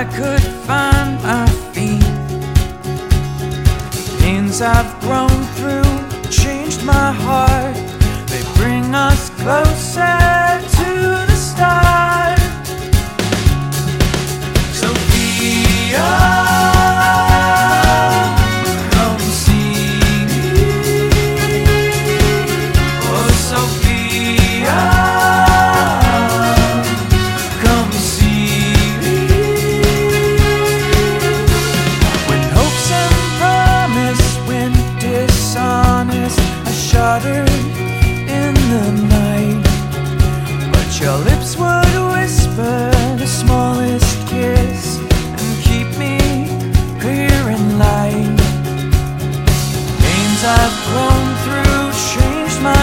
I could find my feet. Pains I've grown through changed my heart. They bring us closer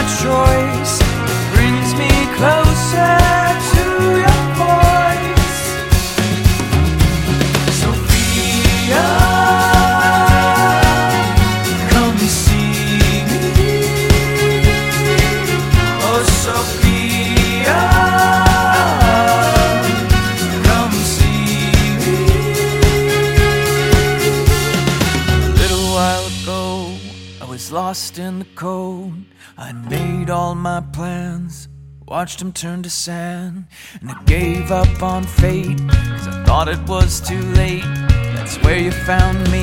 choice. Brings me closer was lost in the cold. I made all my plans, watched them turn to sand, and I gave up on fate, cause I thought it was too late. That's where you found me.